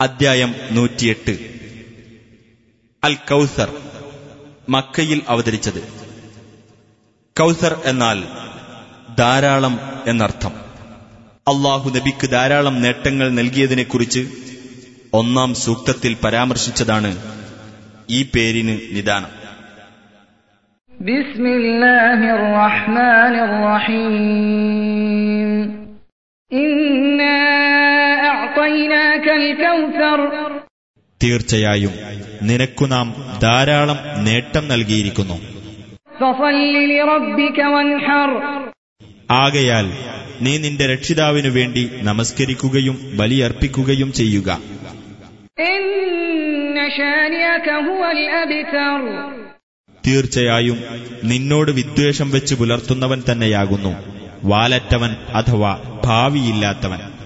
അദ്ധ്യായം നൂറ്റിയെട്ട്. അൽ കൗസർ മക്കയിൽ അവതരിച്ചത്. കൗസർ എന്നാൽ ധാരാളം എന്നർത്ഥം. അള്ളാഹു നബിക്ക് ധാരാളം നേട്ടങ്ങൾ നൽകിയതിനെക്കുറിച്ച് ഒന്നാം സൂക്തത്തിൽ പരാമർശിച്ചതാണ് ഈ പേരിന് നിദാനം. ബിസ്മില്ലാഹിർ റഹ്മാനിർ റഹീം. തീർച്ചയായും നിനക്കു നാം ധാരാളം നേട്ടം നൽകിയിരിക്കുന്നു. ആകയാൽ നീ നിന്റെ രക്ഷിതാവിനു വേണ്ടി നമസ്കരിക്കുകയും ബലിയർപ്പിക്കുകയും ചെയ്യുക. തീർച്ചയായും നിന്നോട് വിദ്വേഷം വെച്ച് പുലർത്തുന്നവൻ തന്നെയാകുന്നു. വാലറ്റവൻ അഥവാ ഭാവിയില്ലാത്തവൻ.